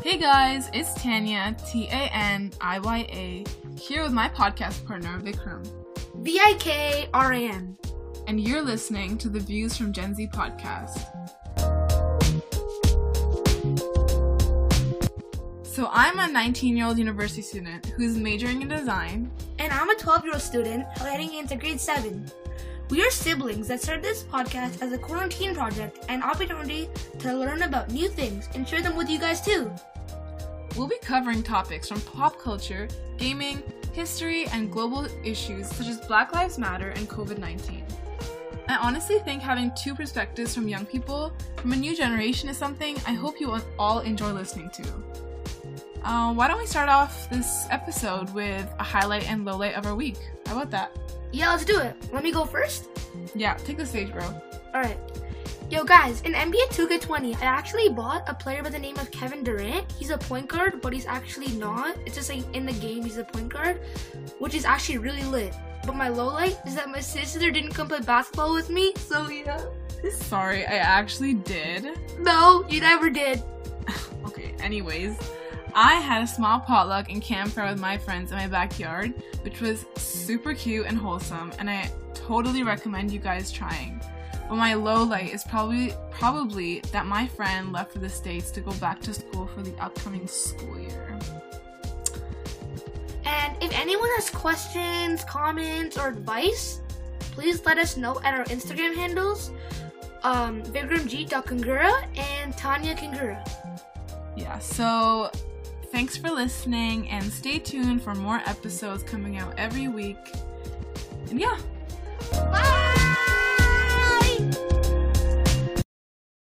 Hey guys, it's Taniya, T A N I Y A, here with my podcast partner, Vikram. V I K R A M. And you're listening to the Views from Gen Z podcast. So, I'm a 19 year old university student who's majoring in design. And I'm a 12 year old student heading into grade 7. We are siblings that started this podcast as a quarantine project and opportunity to learn about new things and share them with you guys too. We'll be covering topics from pop culture, gaming, history, and global issues such as Black Lives Matter and COVID 19. I honestly think having two perspectives from young people from a new generation is something I hope you all enjoy listening to. Uh, why don't we start off this episode with a highlight and lowlight of our week? How about that? Yeah, let's do it. Let me go first? Yeah, take the stage, bro. Alright. Yo, guys, in NBA 2K20, I actually bought a player by the name of Kevin Durant. He's a point guard, but he's actually not. It's just like in the game, he's a point guard, which is actually really lit. But my low light is that my sister didn't come play basketball with me, so yeah. Sorry, I actually did. No, you never did. okay, anyways. I had a small potluck and campfire with my friends in my backyard, which was super cute and wholesome, and I totally recommend you guys trying. But my low light is probably probably that my friend left for the States to go back to school for the upcoming school year. And if anyone has questions, comments, or advice, please let us know at our Instagram handles, um, VikramG.Kangura and Taniya Kangura. Yeah, so thanks for listening and stay tuned for more episodes coming out every week. And yeah. Bye!